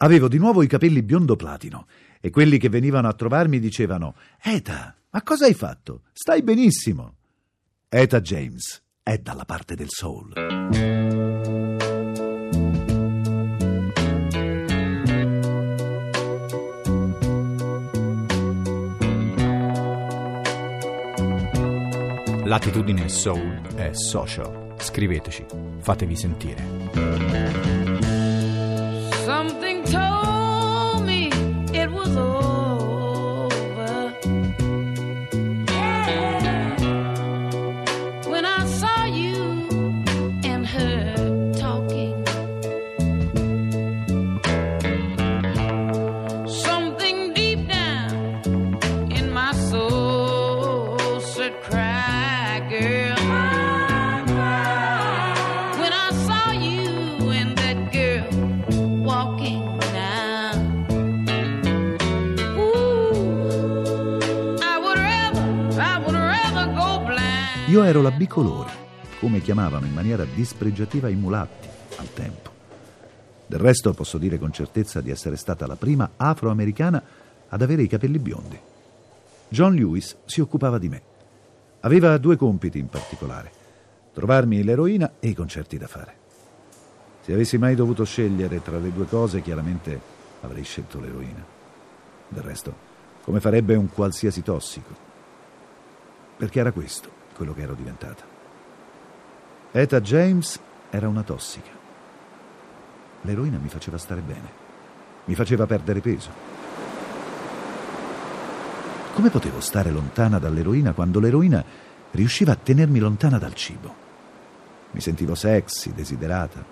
Avevo di nuovo i capelli biondo platino e quelli che venivano a trovarmi dicevano Eta, ma cosa hai fatto? Stai benissimo. Eta James è dalla parte del soul. L'attitudine soul è social. Scriveteci, fatevi sentire. Told me it was over. Io ero la bicolore, come chiamavano in maniera dispregiativa i mulatti al tempo. Del resto posso dire con certezza di essere stata la prima afroamericana ad avere i capelli biondi. John Lewis si occupava di me. Aveva due compiti in particolare: trovarmi l'eroina e i concerti da fare. Se avessi mai dovuto scegliere tra le due cose, chiaramente avrei scelto l'eroina. Del resto, come farebbe un qualsiasi tossico. Perché era questo quello che ero diventata. Eta James era una tossica. L'eroina mi faceva stare bene, mi faceva perdere peso. Come potevo stare lontana dall'eroina quando l'eroina riusciva a tenermi lontana dal cibo? Mi sentivo sexy, desiderata.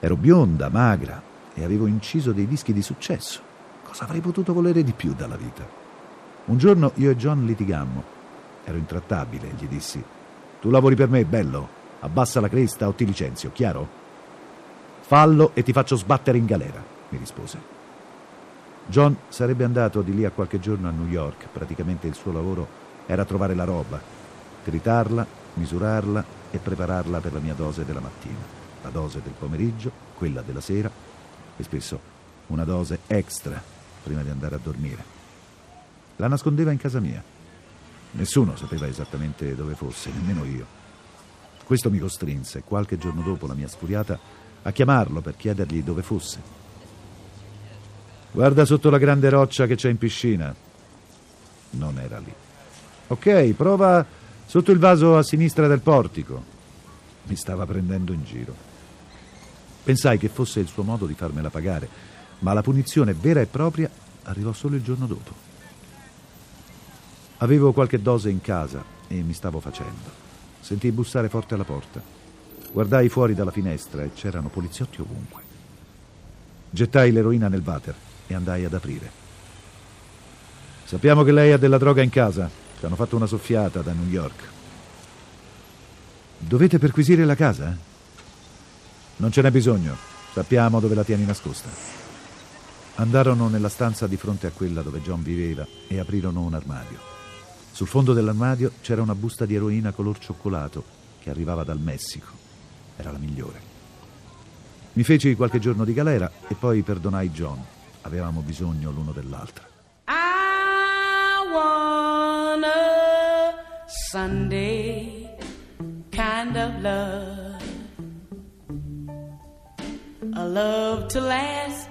Ero bionda, magra e avevo inciso dei dischi di successo. Cosa avrei potuto volere di più dalla vita? Un giorno io e John litigammo. Ero intrattabile gli dissi: Tu lavori per me, bello. Abbassa la cresta o ti licenzio, chiaro? Fallo e ti faccio sbattere in galera, mi rispose. John sarebbe andato di lì a qualche giorno a New York. Praticamente il suo lavoro era trovare la roba, tritarla, misurarla e prepararla per la mia dose della mattina, la dose del pomeriggio, quella della sera e spesso una dose extra prima di andare a dormire. La nascondeva in casa mia. Nessuno sapeva esattamente dove fosse, nemmeno io. Questo mi costrinse, qualche giorno dopo la mia sfuriata, a chiamarlo per chiedergli dove fosse. Guarda sotto la grande roccia che c'è in piscina. Non era lì. Ok, prova sotto il vaso a sinistra del portico. Mi stava prendendo in giro. Pensai che fosse il suo modo di farmela pagare, ma la punizione vera e propria arrivò solo il giorno dopo. Avevo qualche dose in casa e mi stavo facendo. Sentii bussare forte alla porta. Guardai fuori dalla finestra e c'erano poliziotti ovunque. Gettai l'eroina nel water e andai ad aprire. Sappiamo che lei ha della droga in casa. Ci hanno fatto una soffiata da New York. Dovete perquisire la casa? Non ce n'è bisogno. Sappiamo dove la tieni nascosta. Andarono nella stanza di fronte a quella dove John viveva e aprirono un armadio. Sul fondo dell'armadio c'era una busta di eroina color cioccolato che arrivava dal Messico. Era la migliore. Mi feci qualche giorno di galera e poi perdonai John. Avevamo bisogno l'uno dell'altra. I want a Sunday kind of love, a love to last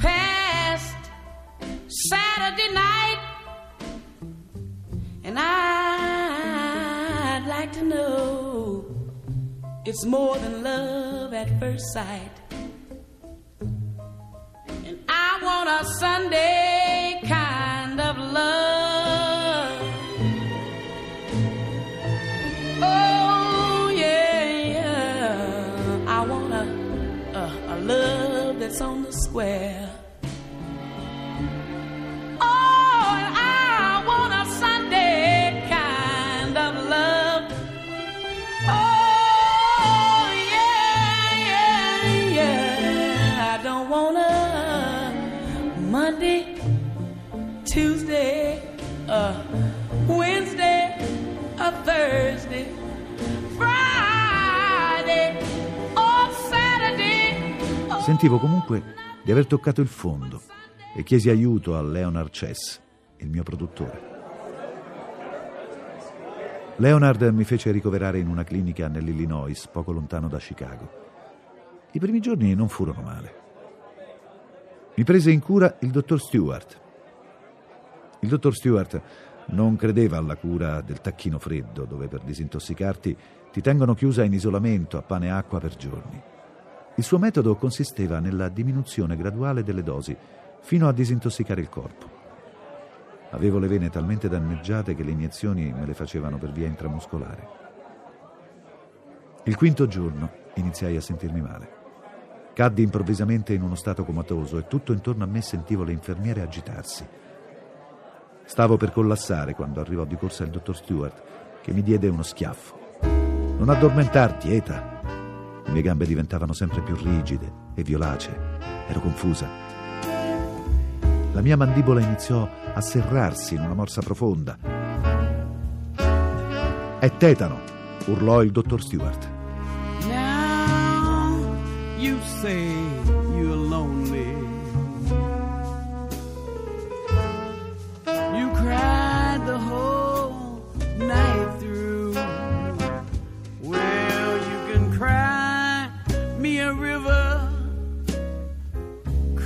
past Saturday night, and I'd like to know it's more than love at first sight. And I want a Sunday kind of love. Oh, yeah, yeah. I want a, a, a love that's on the square. Thursday, Friday, or Saturday. Sentivo comunque di aver toccato il fondo e chiesi aiuto a Leonard Chess, il mio produttore. Leonard mi fece ricoverare in una clinica nell'Illinois, poco lontano da Chicago. I primi giorni non furono male. Mi prese in cura il dottor Stewart. Il dottor Stewart non credeva alla cura del tacchino freddo, dove per disintossicarti ti tengono chiusa in isolamento a pane e acqua per giorni. Il suo metodo consisteva nella diminuzione graduale delle dosi fino a disintossicare il corpo. Avevo le vene talmente danneggiate che le iniezioni me le facevano per via intramuscolare. Il quinto giorno iniziai a sentirmi male. Caddi improvvisamente in uno stato comatoso e tutto intorno a me sentivo le infermiere agitarsi. Stavo per collassare quando arrivò di corsa il dottor Stewart, che mi diede uno schiaffo. Non addormentarti, Eta. Le mie gambe diventavano sempre più rigide e violacee. Ero confusa. La mia mandibola iniziò a serrarsi in una morsa profonda. È tetano, urlò il dottor Stewart. Now you say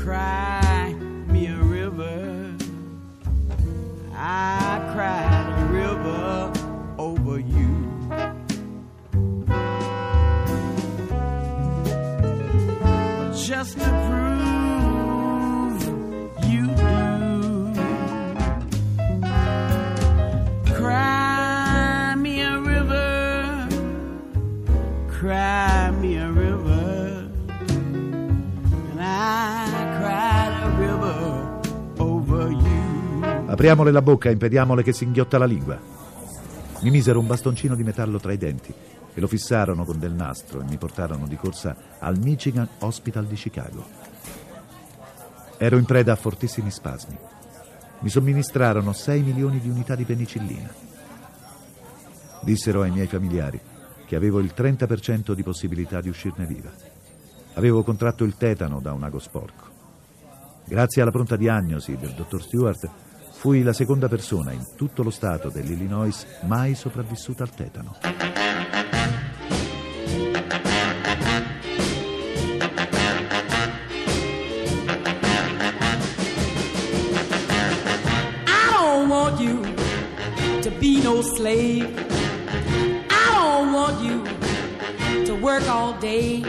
Cry me a river. I cried a river over you. just to prove Apriamole la bocca impediamole che si inghiotta la lingua. Mi misero un bastoncino di metallo tra i denti e lo fissarono con del nastro e mi portarono di corsa al Michigan Hospital di Chicago. Ero in preda a fortissimi spasmi. Mi somministrarono 6 milioni di unità di penicillina. Dissero ai miei familiari che avevo il 30% di possibilità di uscirne viva. Avevo contratto il tetano da un ago sporco. Grazie alla pronta diagnosi del dottor Stewart, fui la seconda persona in tutto lo stato dell'Illinois mai sopravvissuta al tetano. I don't want you to be no slave. I don't want you to work all day.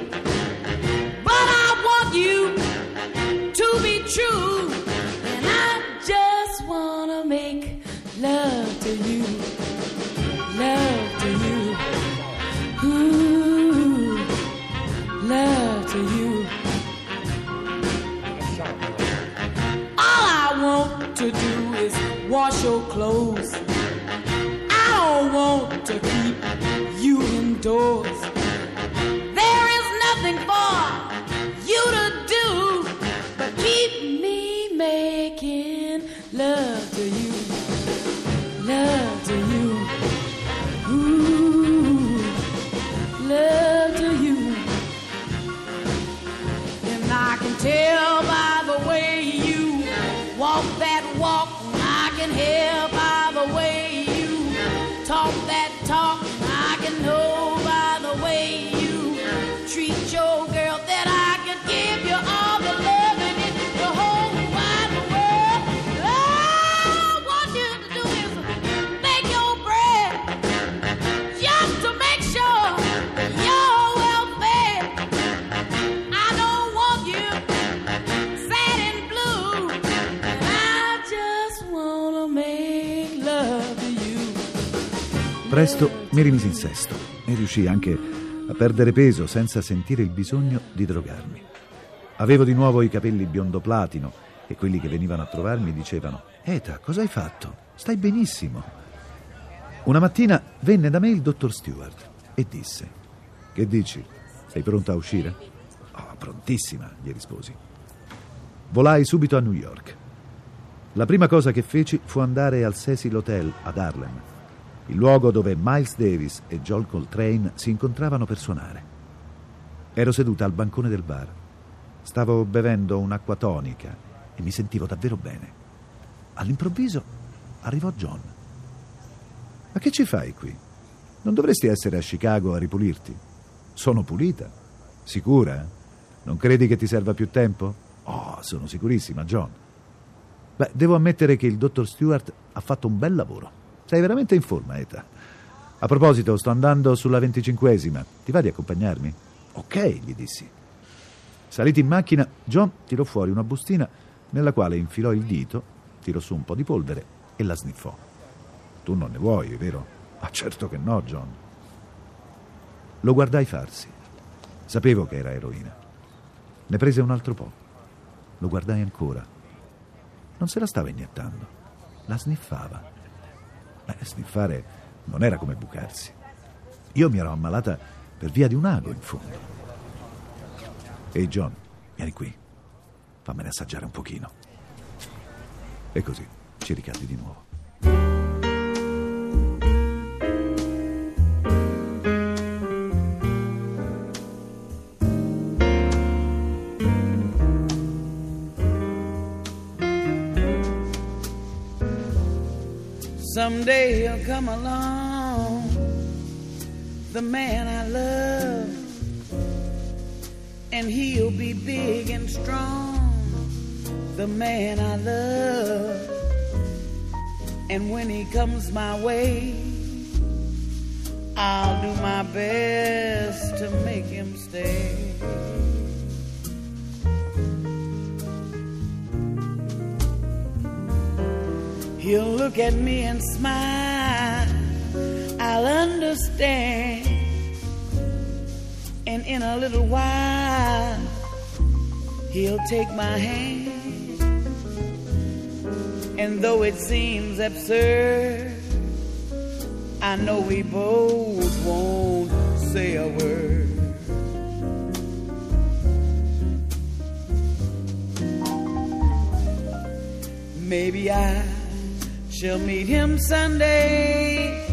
Love Presto mi rimisi in sesto e riuscii anche a perdere peso senza sentire il bisogno di drogarmi. Avevo di nuovo i capelli biondo platino e quelli che venivano a trovarmi dicevano: Eta, cosa hai fatto? Stai benissimo. Una mattina venne da me il dottor Stewart e disse: Che dici? Sei pronta a uscire? Oh, prontissima, gli risposi. Volai subito a New York. La prima cosa che feci fu andare al Cecil Hotel ad Harlem, il luogo dove Miles Davis e Joel Coltrane si incontravano per suonare. Ero seduta al bancone del bar. Stavo bevendo un'acqua tonica e mi sentivo davvero bene. All'improvviso arrivò John. Ma che ci fai qui? Non dovresti essere a Chicago a ripulirti? Sono pulita. Sicura? Non credi che ti serva più tempo? Oh, sono sicurissima, John. Beh, devo ammettere che il dottor Stewart ha fatto un bel lavoro. Sei veramente in forma, Eta. A proposito, sto andando sulla venticinquesima. Ti va di accompagnarmi? Ok, gli dissi. Saliti in macchina, John tirò fuori una bustina nella quale infilò il dito tirò su un po' di polvere e la sniffò. Tu non ne vuoi, vero? Ah, certo che no, John. Lo guardai farsi. Sapevo che era eroina. Ne prese un altro po'. Lo guardai ancora. Non se la stava iniettando. La sniffava. Beh, sniffare non era come bucarsi. Io mi ero ammalata per via di un ago, in fondo. Ehi, John, vieni qui. Fammene assaggiare un pochino. E così ci ricadi di nuovo. Someday he'll come along, the man I love, and he'll be big and strong the man I love. And when he comes my way, I'll do my best to make him stay. He'll look at me and smile. I'll understand. And in a little while, he'll take my hand. And though it seems absurd, I know we both won't say a word. Maybe I shall meet him Sunday,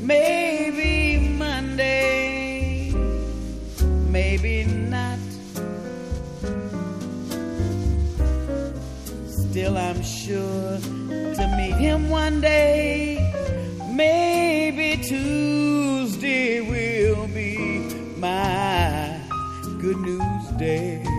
maybe Monday, maybe not. Still, I'm sure to meet him one day. Maybe Tuesday will be my good news day.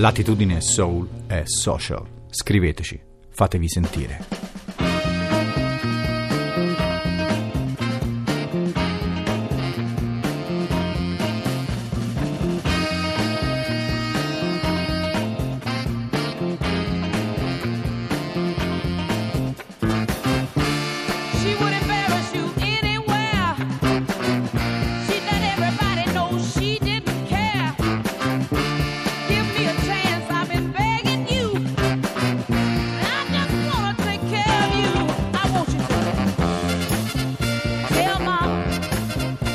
Latitudine Soul è social. Scriveteci, fatevi sentire.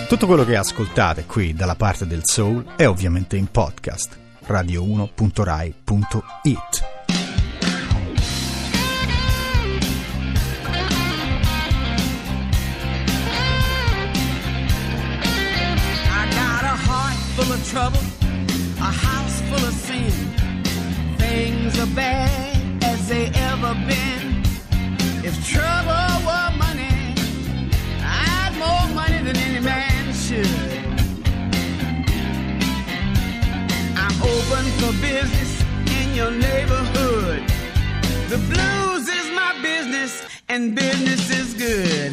Tutto quello che ascoltate qui dalla parte del soul è ovviamente in podcast radio1.rai.it. trouble, a house full of sin. Things are bad as they ever been. The blues is my business and business is good.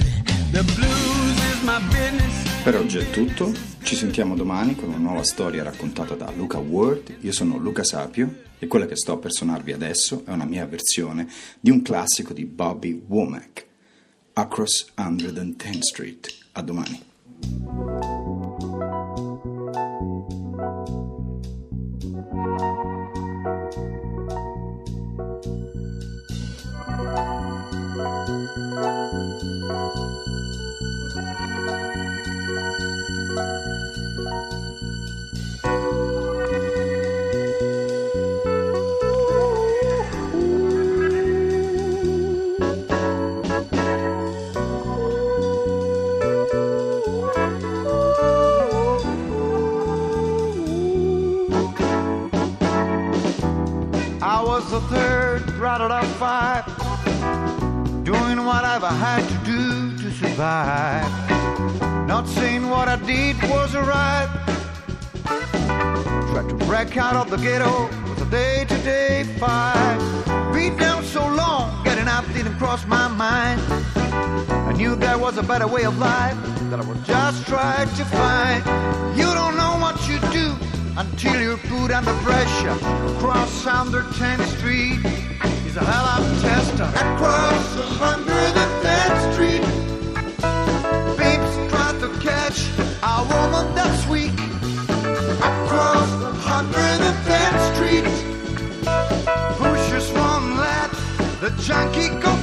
The blues is my business. Per oggi è tutto, ci sentiamo domani con una nuova storia raccontata da Luca Ward. Io sono Luca Sapio e quella che sto per suonarvi adesso è una mia versione di un classico di Bobby Womack, Across 110th Street. A domani. I had to do to survive. Not saying what I did was right. Tried to break out of the ghetto with a day-to-day fight. Beat down so long, getting up didn't cross my mind. I knew there was a better way of life that I would just try to find. You don't know what you do until you're put under pressure. Cross under 10th Street is a hell of a test. Across 100 junkie go